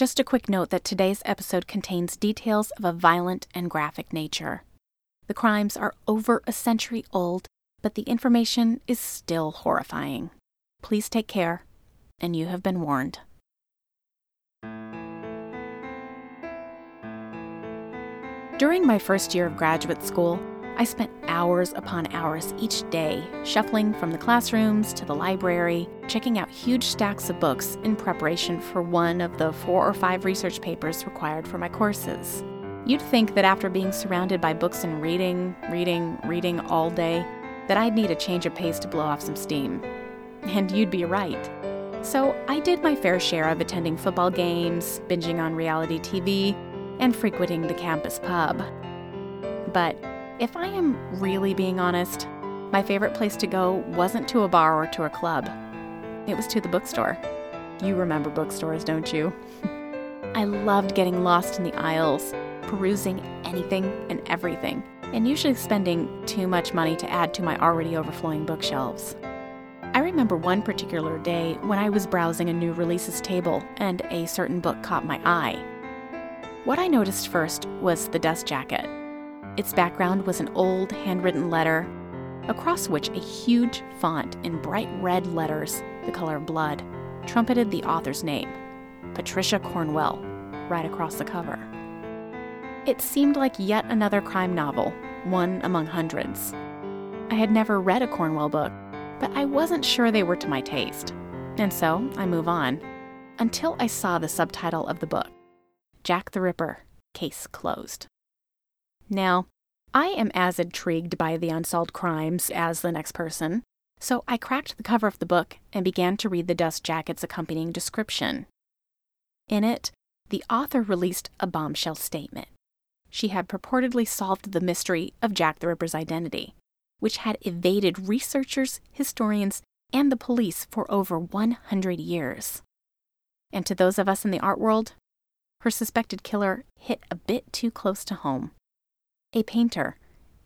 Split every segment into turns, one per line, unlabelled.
Just a quick note that today's episode contains details of a violent and graphic nature. The crimes are over a century old, but the information is still horrifying. Please take care, and you have been warned. During my first year of graduate school, I spent hours upon hours each day shuffling from the classrooms to the library, checking out huge stacks of books in preparation for one of the four or five research papers required for my courses. You'd think that after being surrounded by books and reading, reading, reading all day, that I'd need a change of pace to blow off some steam. And you'd be right. So I did my fair share of attending football games, binging on reality TV, and frequenting the campus pub. But if I am really being honest, my favorite place to go wasn't to a bar or to a club. It was to the bookstore. You remember bookstores, don't you? I loved getting lost in the aisles, perusing anything and everything, and usually spending too much money to add to my already overflowing bookshelves. I remember one particular day when I was browsing a new releases table and a certain book caught my eye. What I noticed first was the dust jacket. Its background was an old handwritten letter, across which a huge font in bright red letters, the color of blood, trumpeted the author's name Patricia Cornwell, right across the cover. It seemed like yet another crime novel, one among hundreds. I had never read a Cornwell book, but I wasn't sure they were to my taste. And so I move on until I saw the subtitle of the book Jack the Ripper, case closed. Now, I am as intrigued by the unsolved crimes as the next person, so I cracked the cover of the book and began to read the dust jacket's accompanying description. In it, the author released a bombshell statement. She had purportedly solved the mystery of Jack the Ripper's identity, which had evaded researchers, historians, and the police for over 100 years. And to those of us in the art world, her suspected killer hit a bit too close to home. A painter,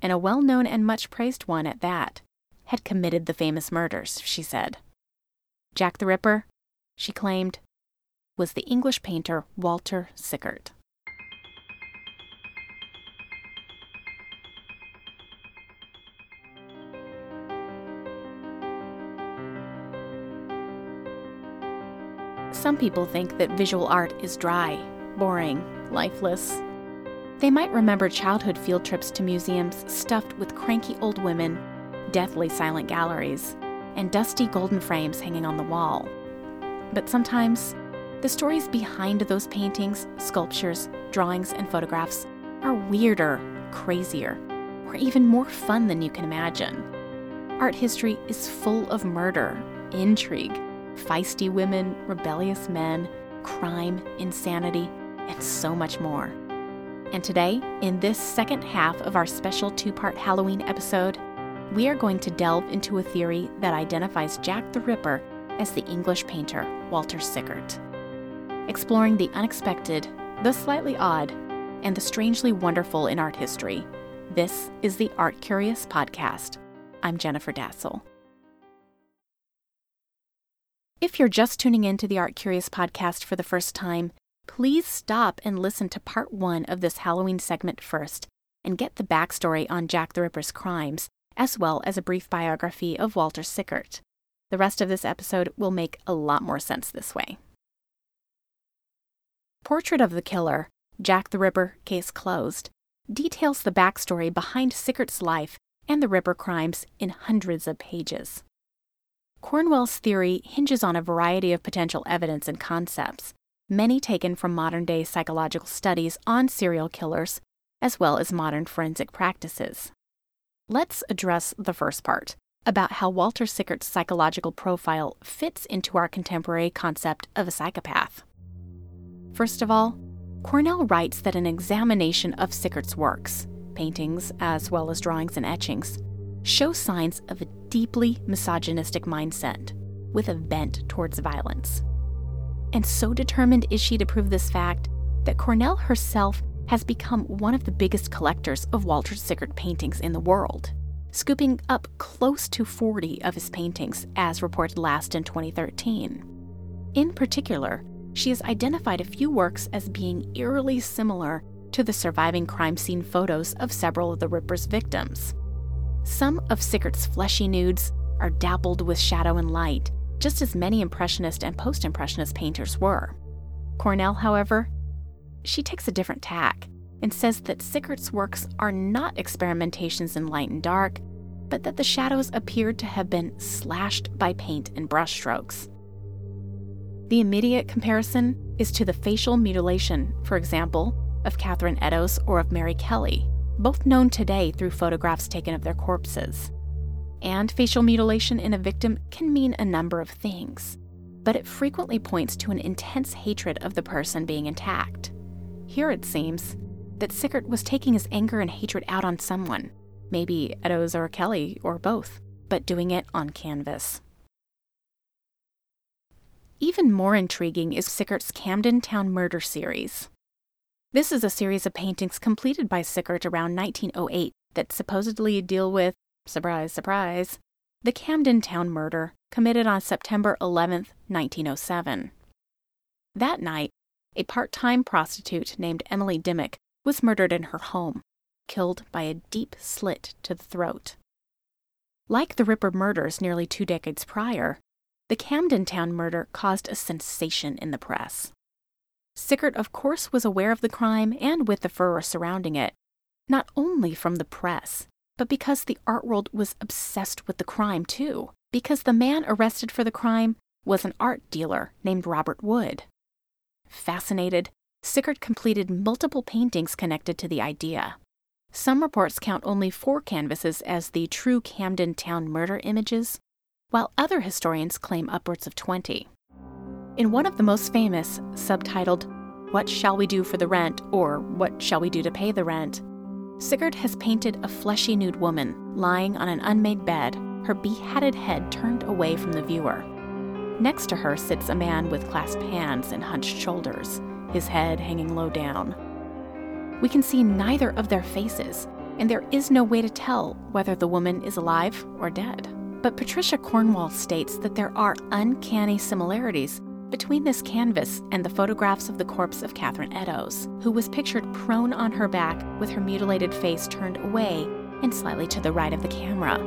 and a well known and much praised one at that, had committed the famous murders, she said. Jack the Ripper, she claimed, was the English painter Walter Sickert. Some people think that visual art is dry, boring, lifeless. They might remember childhood field trips to museums stuffed with cranky old women, deathly silent galleries, and dusty golden frames hanging on the wall. But sometimes, the stories behind those paintings, sculptures, drawings, and photographs are weirder, crazier, or even more fun than you can imagine. Art history is full of murder, intrigue, feisty women, rebellious men, crime, insanity, and so much more. And today, in this second half of our special two part Halloween episode, we are going to delve into a theory that identifies Jack the Ripper as the English painter Walter Sickert. Exploring the unexpected, the slightly odd, and the strangely wonderful in art history, this is the Art Curious Podcast. I'm Jennifer Dasal. If you're just tuning in to the Art Curious podcast for the first time, please stop and listen to part one of this Halloween segment first and get the backstory on Jack the Ripper's crimes, as well as a brief biography of Walter Sickert. The rest of this episode will make a lot more sense this way. Portrait of the Killer, Jack the Ripper, Case Closed, details the backstory behind Sickert's life and the Ripper crimes in hundreds of pages. Cornwell's theory hinges on a variety of potential evidence and concepts, many taken from modern day psychological studies on serial killers, as well as modern forensic practices. Let's address the first part about how Walter Sickert's psychological profile fits into our contemporary concept of a psychopath. First of all, Cornwell writes that an examination of Sickert's works, paintings as well as drawings and etchings, show signs of a deeply misogynistic mindset with a bent towards violence. And so determined is she to prove this fact that Cornwell herself has become one of the biggest collectors of Walter Sickert paintings in the world, scooping up close to 40 of his paintings, as reported last in 2013. In particular, she has identified a few works as being eerily similar to the surviving crime scene photos of several of the Ripper's victims. Some of Sickert's fleshy nudes are dappled with shadow and light, just as many Impressionist and Post Impressionist painters were. Cornwell, however, she takes a different tack and says that Sickert's works are not experimentations in light and dark, but that the shadows appeared to have been slashed by paint and brushstrokes. The immediate comparison is to the facial mutilation, for example, of Catherine Eddowes or of Mary Kelly, both known today through photographs taken of their corpses. And facial mutilation in a victim can mean a number of things, but it frequently points to an intense hatred of the person being attacked. Here it seems that Sickert was taking his anger and hatred out on someone, maybe Eddowes or Kelly or both, but doing it on canvas. Even more intriguing is Sickert's Camden Town Murder series. This is a series of paintings completed by Sickert around 1908 that supposedly deal with, surprise, surprise, the Camden Town murder committed on September 11, 1907. That night, a part time prostitute named Emily Dimmock was murdered in her home, killed by a deep slit to the throat. Like the Ripper murders nearly two decades prior, the Camden Town murder caused a sensation in the press. Sickert, of course, was aware of the crime and with the furor surrounding it, not only from the press, but because the art world was obsessed with the crime too, because the man arrested for the crime was an art dealer named Robert Wood. Fascinated, Sickert completed multiple paintings connected to the idea. Some reports count only four canvases as the true Camden Town murder images, while other historians claim upwards of 20. In one of the most famous, subtitled, What Shall We Do for the Rent? or What Shall We Do to Pay the Rent? Sickert has painted a fleshy nude woman lying on an unmade bed, her beheaded head turned away from the viewer. Next to her sits a man with clasped hands and hunched shoulders, his head hanging low down. We can see neither of their faces, and there is no way to tell whether the woman is alive or dead. But Patricia Cornwell states that there are uncanny similarities between this canvas and the photographs of the corpse of Catherine Eddowes, who was pictured prone on her back with her mutilated face turned away and slightly to the right of the camera.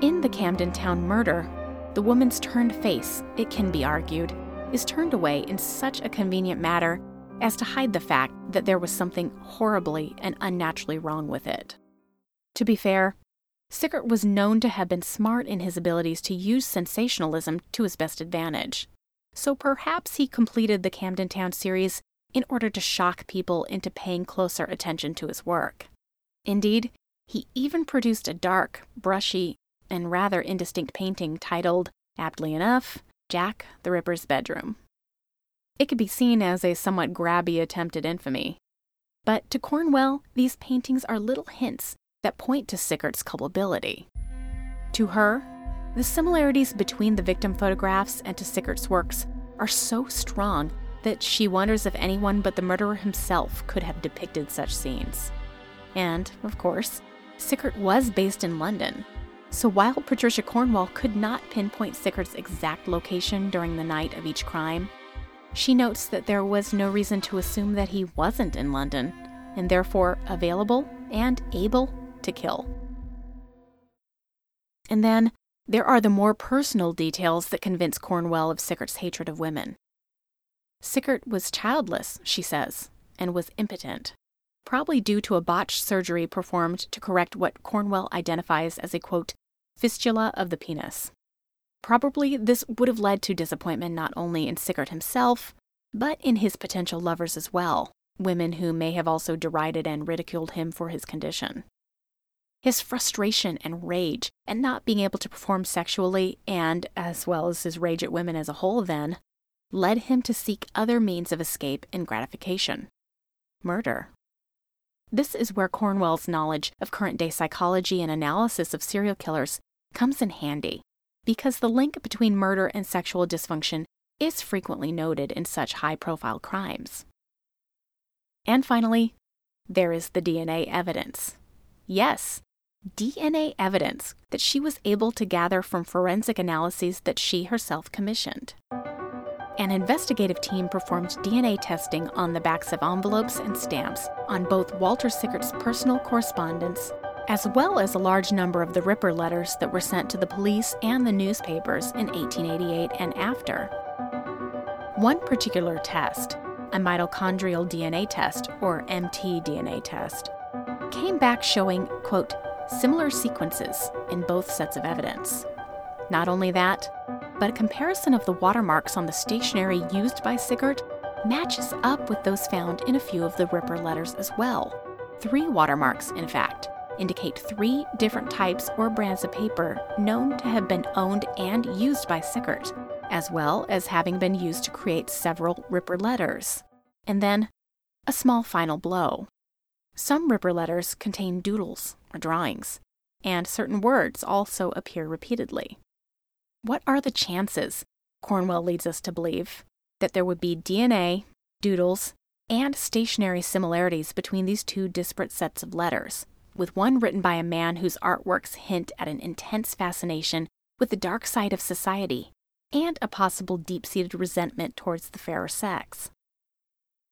In the Camden Town murder, the woman's turned face, it can be argued, is turned away in such a convenient manner as to hide the fact that there was something horribly and unnaturally wrong with it. To be fair, Sickert was known to have been smart in his abilities to use sensationalism to his best advantage. So perhaps he completed the Camden Town series in order to shock people into paying closer attention to his work. Indeed, he even produced a dark, brushy, and rather indistinct painting titled, aptly enough, Jack the Ripper's Bedroom. It could be seen as a somewhat grabby attempt at infamy. But to Cornwell, these paintings are little hints that point to Sickert's culpability. To her, the similarities between the victim photographs and to Sickert's works are so strong that she wonders if anyone but the murderer himself could have depicted such scenes. And, of course, Sickert was based in London, so while Patricia Cornwell could not pinpoint Sickert's exact location during the night of each crime, she notes that there was no reason to assume that he wasn't in London, and therefore available and able to kill. And then there are the more personal details that convince Cornwell of Sickert's hatred of women. Sickert was childless, she says, and was impotent, probably due to a botched surgery performed to correct what Cornwell identifies as a quote, fistula of the penis. Probably this would have led to disappointment not only in Sickert himself, but in his potential lovers as well, women who may have also derided and ridiculed him for his condition. His frustration and rage at not being able to perform sexually, and as well as his rage at women as a whole, then, led him to seek other means of escape and gratification murder. This is where Cornwell's knowledge of current day psychology and analysis of serial killers comes in handy, because the link between murder and sexual dysfunction is frequently noted in such high profile crimes. And finally, there is the DNA evidence. Yes, DNA evidence that she was able to gather from forensic analyses that she herself commissioned. an investigative team performed DNA testing on the backs of envelopes and stamps on both Walter Sickert's personal correspondence as well as a large number of the Ripper letters that were sent to the police and the newspapers in 1888 and after. One particular test, a mitochondrial DNA test, or mtDNA test, came back showing, quote, similar sequences in both sets of evidence. Not only that, but a comparison of the watermarks on the stationery used by Sickert matches up with those found in a few of the Ripper letters as well. Three watermarks, in fact, indicate three different types or brands of paper known to have been owned and used by Sickert, as well as having been used to create several Ripper letters. And then, a small final blow. Some Ripper letters contain doodles or drawings, and certain words also appear repeatedly. What are the chances, Cornwell leads us to believe, that there would be DNA, doodles, and stationery similarities between these two disparate sets of letters, with one written by a man whose artworks hint at an intense fascination with the dark side of society and a possible deep seated resentment towards the fairer sex?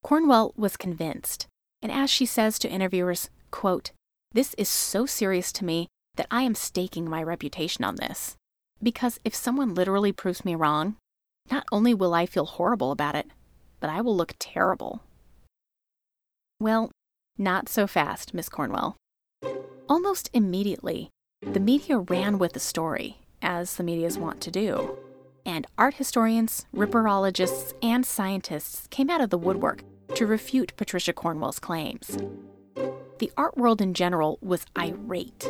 Cornwell was convinced, and as she says to interviewers, quote, This is so serious to me that I am staking my reputation on this. Because if someone literally proves me wrong, not only will I feel horrible about it, but I will look terrible. Well, not so fast, Miss Cornwell. Almost immediately, the media ran with the story, as the medias want to do. And art historians, ripperologists, and scientists came out of the woodwork to refute Patricia Cornwell's claims. The art world in general was irate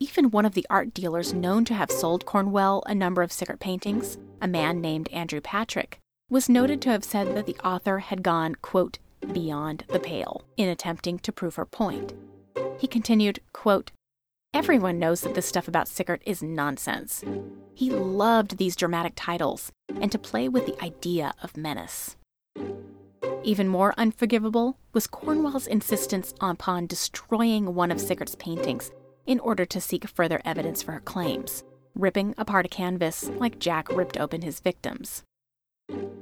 even one of the art dealers known to have sold Cornwell a number of Sickert paintings, a man named Andrew Patrick, was noted to have said that the author had gone, quote, beyond the pale in attempting to prove her point. He continued, quote, Everyone knows that this stuff about Sickert is nonsense. He loved these dramatic titles and to play with the idea of menace. Even more unforgivable was Cornwell's insistence upon destroying one of Sickert's paintings in order to seek further evidence for her claims, ripping apart a canvas like Jack ripped open his victims.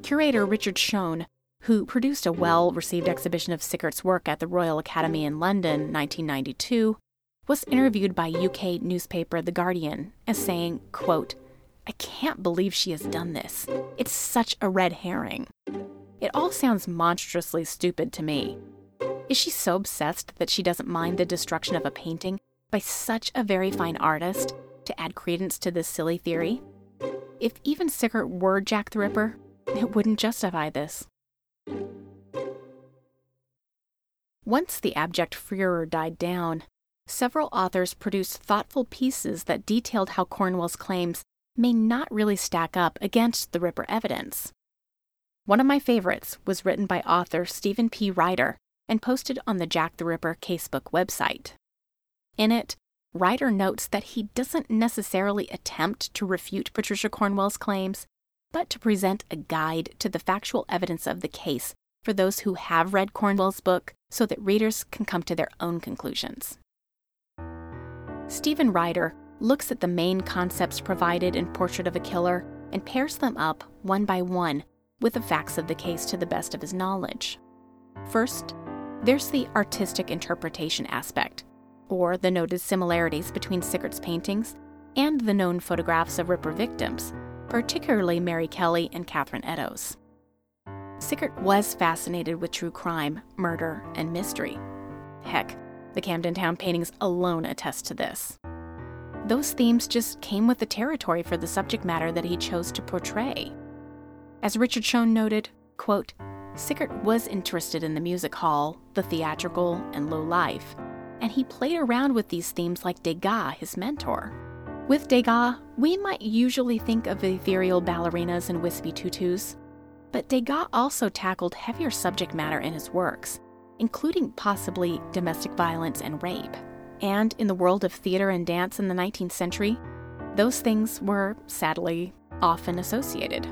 Curator Richard Shone, who produced a well received exhibition of Sickert's work at the Royal Academy in London, 1992, was interviewed by UK newspaper The Guardian as saying, quote, I can't believe she has done this. It's such a red herring. It all sounds monstrously stupid to me. Is she so obsessed that she doesn't mind the destruction of a painting by such a very fine artist to add credence to this silly theory? If even Sickert were Jack the Ripper, it wouldn't justify this. Once the abject furor died down, several authors produced thoughtful pieces that detailed how Cornwell's claims may not really stack up against the Ripper evidence. One of my favorites was written by author Stephen P. Ryder and posted on the Jack the Ripper casebook website. In it, Ryder notes that he doesn't necessarily attempt to refute Patricia Cornwell's claims, but to present a guide to the factual evidence of the case for those who have read Cornwell's book so that readers can come to their own conclusions. Stephen Ryder looks at the main concepts provided in Portrait of a Killer and pairs them up one by one with the facts of the case to the best of his knowledge. First, there's the artistic interpretation aspect, or the noted similarities between Sickert's paintings and the known photographs of Ripper victims, particularly Mary Kelly and Catherine Eddowes. Sickert was fascinated with true crime, murder, and mystery. Heck, the Camden Town paintings alone attest to this. Those themes just came with the territory for the subject matter that he chose to portray. As Richard Shone noted, quote, Sickert was interested in the music hall, the theatrical, and low life, and he played around with these themes like Degas, his mentor. With Degas, we might usually think of ethereal ballerinas and wispy tutus, but Degas also tackled heavier subject matter in his works, including possibly domestic violence and rape. And in the world of theater and dance in the 19th century, those things were, sadly, often associated.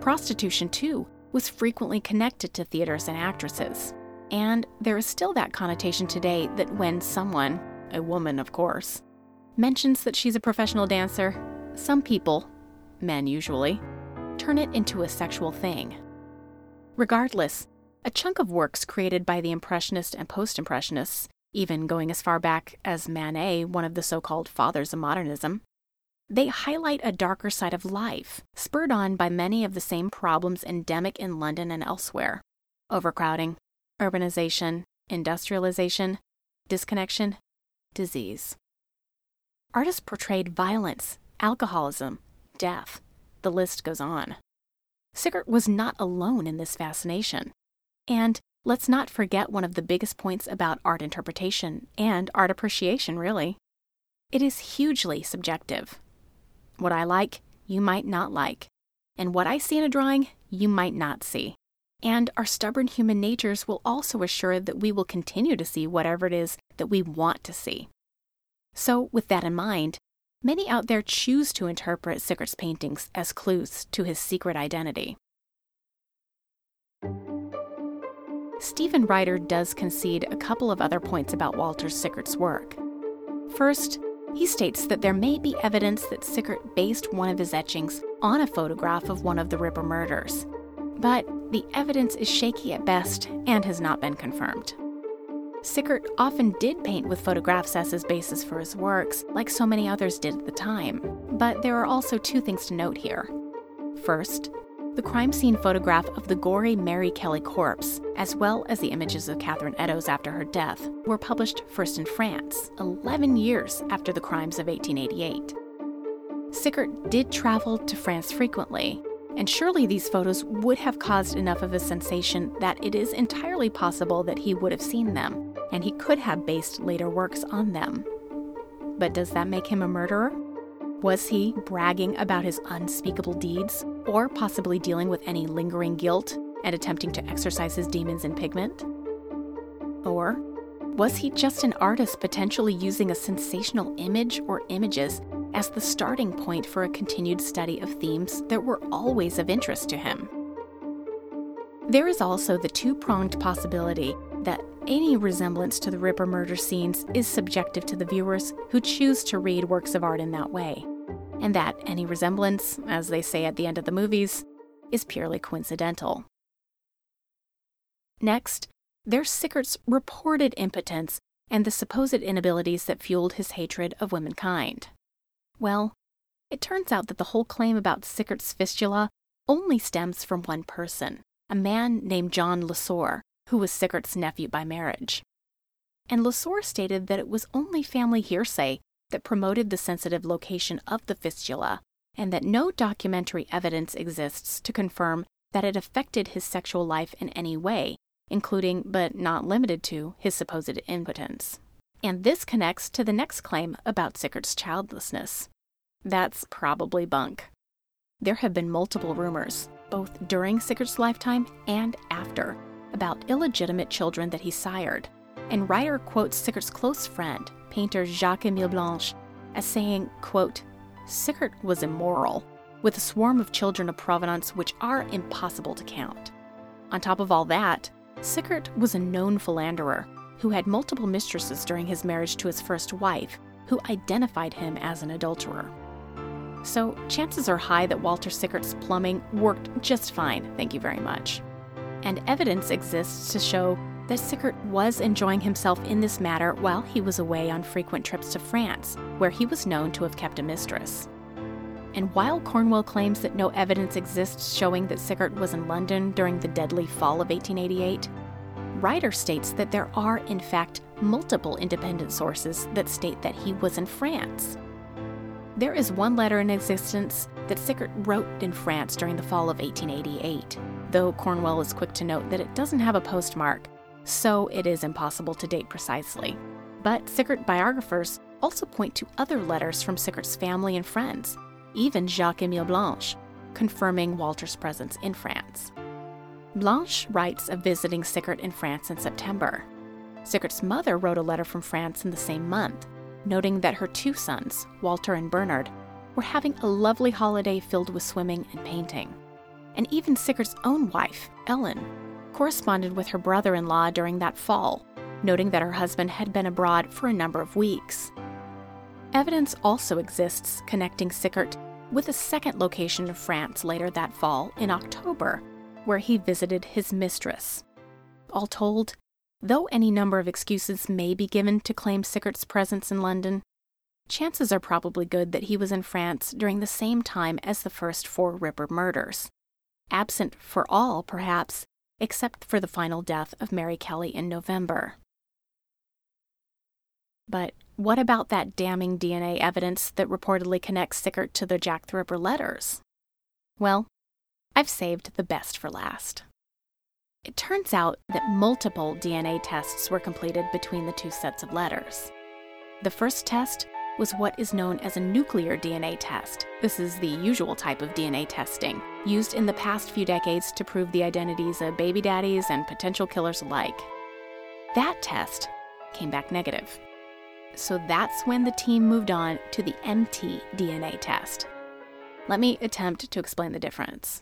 Prostitution, too, was frequently connected to theaters and actresses. And there is still that connotation today that when someone, a woman of course, mentions that she's a professional dancer, some people, men usually, turn it into a sexual thing. Regardless, a chunk of works created by the Impressionists and Post Impressionists, even going as far back as Manet, one of the so called fathers of modernism, they highlight a darker side of life, spurred on by many of the same problems endemic in London and elsewhere overcrowding, urbanization, industrialization, disconnection, disease. Artists portrayed violence, alcoholism, death. The list goes on. Sickert was not alone in this fascination. And let's not forget one of the biggest points about art interpretation and art appreciation, really. It is hugely subjective. What I like, you might not like. And what I see in a drawing, you might not see. And our stubborn human natures will also assure that we will continue to see whatever it is that we want to see. So, with that in mind, many out there choose to interpret Sickert's paintings as clues to his secret identity. Stephen Ryder does concede a couple of other points about Walter Sickert's work. First, he states that there may be evidence that Sickert based one of his etchings on a photograph of one of the Ripper murders, but the evidence is shaky at best and has not been confirmed. Sickert often did paint with photographs as his basis for his works, like so many others did at the time. But there are also two things to note here. First, the crime scene photograph of the gory Mary Kelly corpse, as well as the images of Catherine Eddowes after her death, were published first in France, 11 years after the crimes of 1888. Sickert did travel to France frequently, and surely these photos would have caused enough of a sensation that it is entirely possible that he would have seen them, and he could have based later works on them. But does that make him a murderer? Was he bragging about his unspeakable deeds, or possibly dealing with any lingering guilt and attempting to exorcise his demons in pigment? Or was he just an artist potentially using a sensational image or images as the starting point for a continued study of themes that were always of interest to him? There is also the two pronged possibility that any resemblance to the Ripper murder scenes is subjective to the viewers who choose to read works of art in that way, and that any resemblance, as they say at the end of the movies, is purely coincidental. Next, there's Sickert's reported impotence and the supposed inabilities that fueled his hatred of womankind. Well, it turns out that the whole claim about Sickert's fistula only stems from one person, a man named John Lessore, who was Sickert's nephew by marriage. And Lessore stated that it was only family hearsay that promoted the sensitive location of the fistula, and that no documentary evidence exists to confirm that it affected his sexual life in any way, including, but not limited to, his supposed impotence. And this connects to the next claim about Sickert's childlessness. That's probably bunk. There have been multiple rumors, both during Sickert's lifetime and after, about illegitimate children that he sired. And Ryder quotes Sickert's close friend, painter Jacques Emile Blanche, as saying, quote, Sickert was immoral, with a swarm of children of provenance which are impossible to count. On top of all that, Sickert was a known philanderer who had multiple mistresses during his marriage to his first wife, who identified him as an adulterer. So, chances are high that Walter Sickert's plumbing worked just fine, thank you very much. And evidence exists to show that Sickert was enjoying himself in this matter while he was away on frequent trips to France, where he was known to have kept a mistress. And while Cornwell claims that no evidence exists showing that Sickert was in London during the deadly fall of 1888, Ryder states that there are, in fact, multiple independent sources that state that he was in France. There is one letter in existence that Sickert wrote in France during the fall of 1888, though Cornwell is quick to note that it doesn't have a postmark, so it is impossible to date precisely. But Sickert biographers also point to other letters from Sickert's family and friends, even Jacques Emile Blanche, confirming Walter's presence in France. Blanche writes of visiting Sickert in France in September. Sickert's mother wrote a letter from France in the same month, noting that her two sons, Walter and Bernard, were having a lovely holiday filled with swimming and painting. And even Sickert's own wife, Ellen, corresponded with her brother in law during that fall, noting that her husband had been abroad for a number of weeks. Evidence also exists connecting Sickert with a second location in France later that fall in October, where he visited his mistress. All told, though any number of excuses may be given to claim Sickert's presence in London, chances are probably good that he was in France during the same time as the first four Ripper murders. Absent for all, perhaps, except for the final death of Mary Kelly in November. But what about that damning DNA evidence that reportedly connects Sickert to the Jack the Ripper letters? Well, I've saved the best for last. It turns out that multiple DNA tests were completed between the two sets of letters. The first test was what is known as a nuclear DNA test. This is the usual type of DNA testing, used in the past few decades to prove the identities of baby daddies and potential killers alike. That test came back negative. So that's when the team moved on to the mtDNA test. Let me attempt to explain the difference.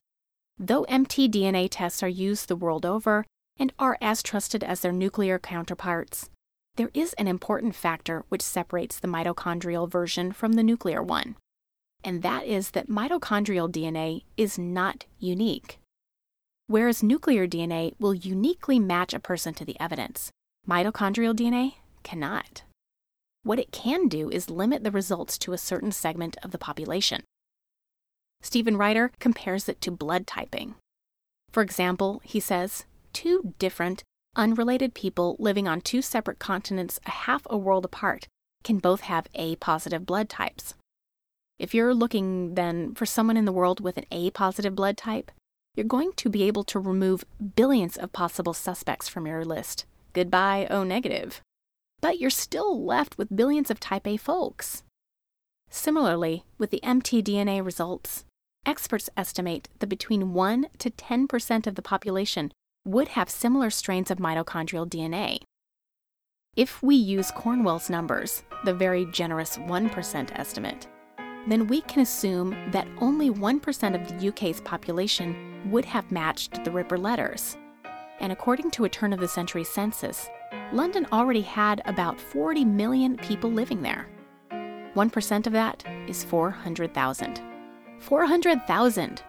Though mtDNA tests are used the world over and are as trusted as their nuclear counterparts, there is an important factor which separates the mitochondrial version from the nuclear one, and that is that mitochondrial DNA is not unique. Whereas nuclear DNA will uniquely match a person to the evidence, mitochondrial DNA cannot. What it can do is limit the results to a certain segment of the population. Stephen Ryder compares it to blood typing. For example, he says, two different unrelated people living on two separate continents a half a world apart can both have A positive blood types. If you're looking then for someone in the world with an A positive blood type, you're going to be able to remove billions of possible suspects from your list. Goodbye, O negative. But you're still left with billions of type A folks. Similarly, with the mtDNA results, experts estimate that between 1 to 10% of the population would have similar strains of mitochondrial DNA. If we use Cornwell's numbers, the very generous 1% estimate, then we can assume that only 1% of the UK's population would have matched the Ripper letters. And according to a turn of the century census, London already had about 40 million people living there. 1% of that is 400,000. 400,000!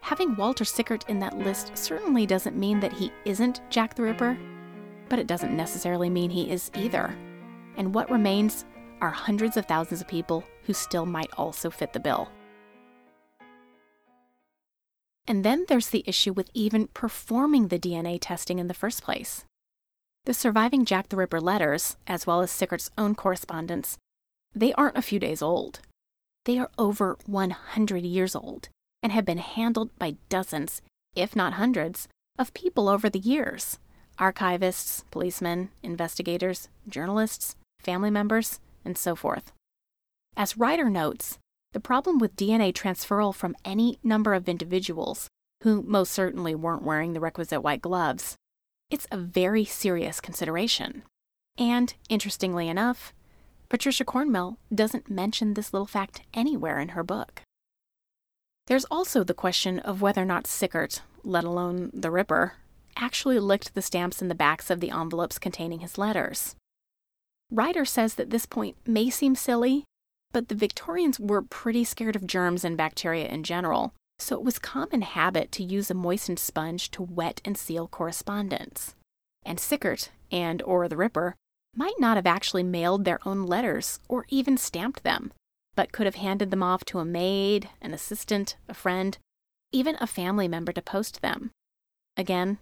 Having Walter Sickert in that list certainly doesn't mean that he isn't Jack the Ripper, but it doesn't necessarily mean he is either. And what remains are hundreds of thousands of people who still might also fit the bill. And then there's the issue with even performing the DNA testing in the first place. The surviving Jack the Ripper letters, as well as Sickert's own correspondence, they aren't a few days old. They are over 100 years old and have been handled by dozens, if not hundreds, of people over the years archivists, policemen, investigators, journalists, family members, and so forth. As Ryder notes, the problem with DNA transferal from any number of individuals, who most certainly weren't wearing the requisite white gloves, it's a very serious consideration. And, interestingly enough, Patricia Cornwell doesn't mention this little fact anywhere in her book. There's also the question of whether or not Sickert, let alone the Ripper, actually licked the stamps in the backs of the envelopes containing his letters. Ryder says that this point may seem silly, but the Victorians were pretty scared of germs and bacteria in general, so it was common habit to use a moistened sponge to wet and seal correspondence. And Sickert and or the Ripper might not have actually mailed their own letters or even stamped them but could have handed them off to a maid, an assistant, a friend, even a family member to post them. Again,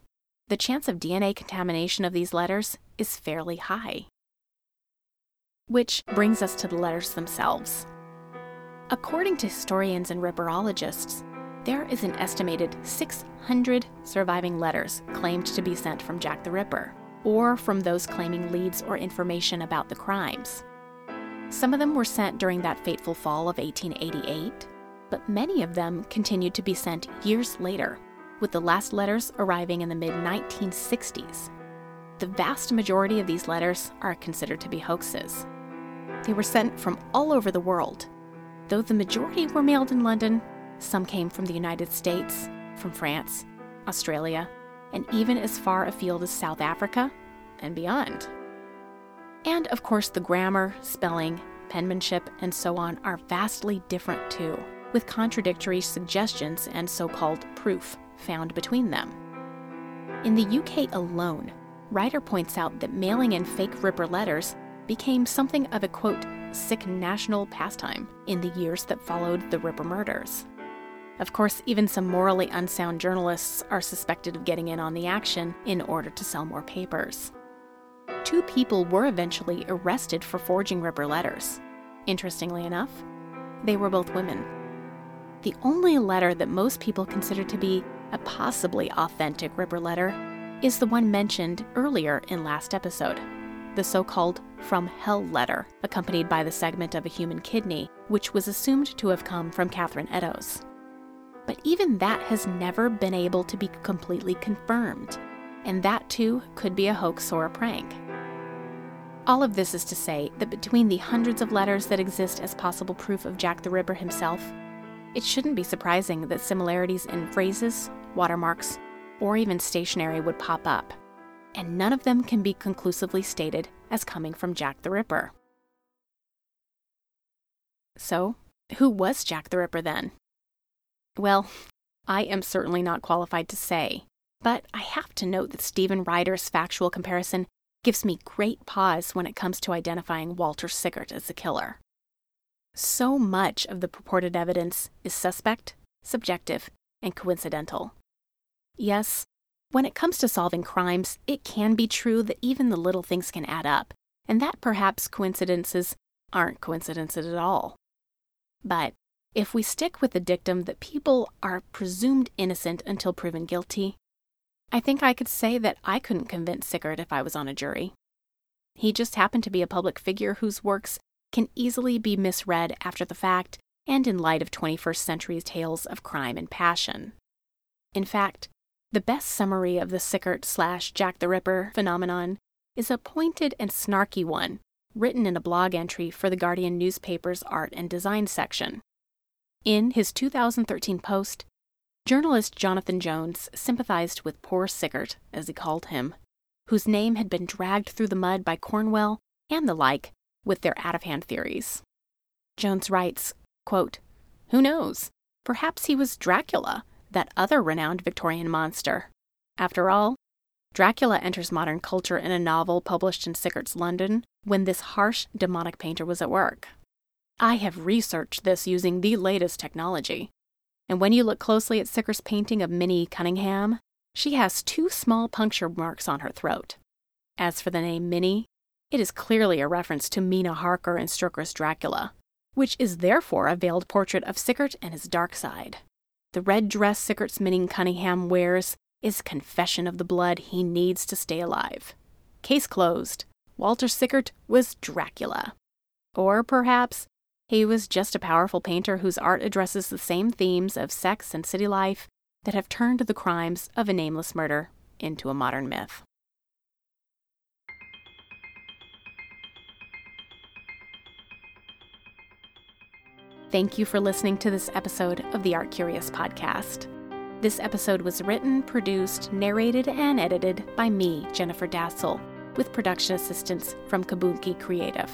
the chance of DNA contamination of these letters is fairly high. Which brings us to the letters themselves. According to historians and ripperologists, there is an estimated 600 surviving letters claimed to be sent from Jack the Ripper, or from those claiming leads or information about the crimes. Some of them were sent during that fateful fall of 1888, but many of them continued to be sent years later, with the last letters arriving in the mid 1960s. The vast majority of these letters are considered to be hoaxes. They were sent from all over the world. Though the majority were mailed in London, some came from the United States, from France, Australia, and even as far afield as South Africa and beyond. And of course, the grammar, spelling, penmanship, and so on are vastly different too, with contradictory suggestions and so called proof found between them. In the UK alone, Ryder points out that mailing in fake Ripper letters became something of a quote, sick national pastime in the years that followed the Ripper murders. Of course, even some morally unsound journalists are suspected of getting in on the action in order to sell more papers. Two people were eventually arrested for forging Ripper letters. Interestingly enough, they were both women. The only letter that most people consider to be a possibly authentic Ripper letter is the one mentioned earlier in last episode the so called From Hell letter, accompanied by the segment of a human kidney, which was assumed to have come from Catherine Eddowes. But even that has never been able to be completely confirmed, and that too could be a hoax or a prank. All of this is to say that between the hundreds of letters that exist as possible proof of Jack the Ripper himself, it shouldn't be surprising that similarities in phrases, watermarks, or even stationery would pop up, and none of them can be conclusively stated as coming from Jack the Ripper. So, who was Jack the Ripper then? Well, I am certainly not qualified to say, but I have to note that Stephen Ryder's factual comparison gives me great pause when it comes to identifying Walter Sickert as the killer. So much of the purported evidence is suspect, subjective, and coincidental. Yes, when it comes to solving crimes, it can be true that even the little things can add up, and that perhaps coincidences aren't coincidences at all. But if we stick with the dictum that people are presumed innocent until proven guilty, I think I could say that I couldn't convince Sickert if I was on a jury. He just happened to be a public figure whose works can easily be misread after the fact and in light of 21st century tales of crime and passion. In fact, the best summary of the Sickert slash Jack the Ripper phenomenon is a pointed and snarky one written in a blog entry for the Guardian newspaper's art and design section. In his 2013 post, journalist Jonathan Jones sympathized with poor Sickert, as he called him, whose name had been dragged through the mud by Cornwell and the like with their out of hand theories. Jones writes, quote, Who knows? Perhaps he was Dracula, that other renowned Victorian monster. After all, Dracula enters modern culture in a novel published in Sickert's London when this harsh demonic painter was at work. I have researched this using the latest technology. And when you look closely at Sickert's painting of Minnie Cunningham, she has two small puncture marks on her throat. As for the name Minnie, it is clearly a reference to Mina Harker in Stoker's Dracula, which is therefore a veiled portrait of Sickert and his dark side. The red dress Sickert's Minnie Cunningham wears is confession of the blood he needs to stay alive. Case closed. Walter Sickert was Dracula. Or perhaps he was just a powerful painter whose art addresses the same themes of sex and city life that have turned the crimes of a nameless murder into a modern myth. Thank you for listening to this episode of the Art Curious podcast. This episode was written, produced, narrated, and edited by me, Jennifer Dasal, with production assistance from Kabuki Creative.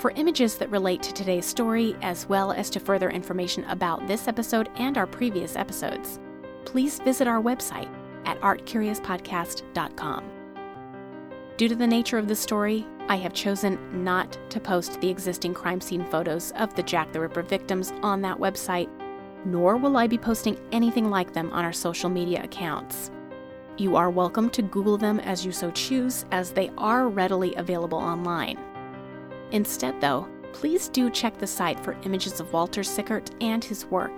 For images that relate to today's story, as well as to further information about this episode and our previous episodes, please visit our website at artcuriouspodcast.com. Due to the nature of the story, I have chosen not to post the existing crime scene photos of the Jack the Ripper victims on that website, nor will I be posting anything like them on our social media accounts. You are welcome to Google them as you so choose, as they are readily available online. Instead, though, please do check the site for images of Walter Sickert and his work,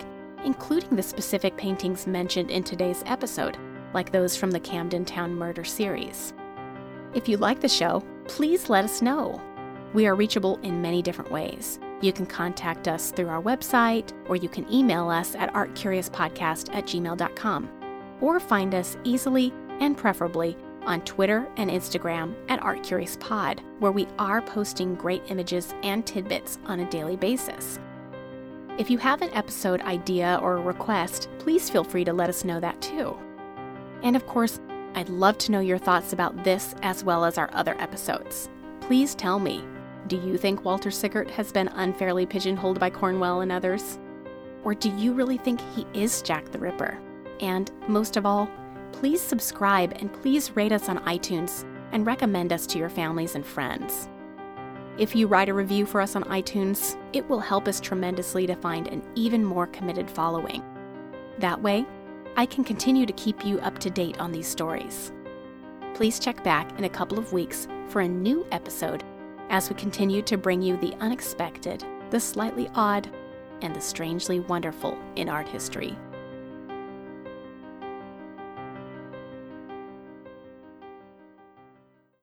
including the specific paintings mentioned in today's episode, like those from the Camden Town Murder series. If you like the show, please let us know. We are reachable in many different ways. You can contact us through our website, or you can email us at artcuriouspodcast at gmail.com, or find us easily and preferably on Twitter and Instagram at ArtCuriousPod, where we are posting great images and tidbits on a daily basis. If you have an episode idea or a request, please feel free to let us know that too. And of course, I'd love to know your thoughts about this as well as our other episodes. Please tell me do you think Walter Sickert has been unfairly pigeonholed by Cornwell and others? Or do you really think he is Jack the Ripper? And most of all, please subscribe and please rate us on iTunes and recommend us to your families and friends. If you write a review for us on iTunes, it will help us tremendously to find an even more committed following. That way, I can continue to keep you up to date on these stories. Please check back in a couple of weeks for a new episode as we continue to bring you the unexpected, the slightly odd, and the strangely wonderful in art history.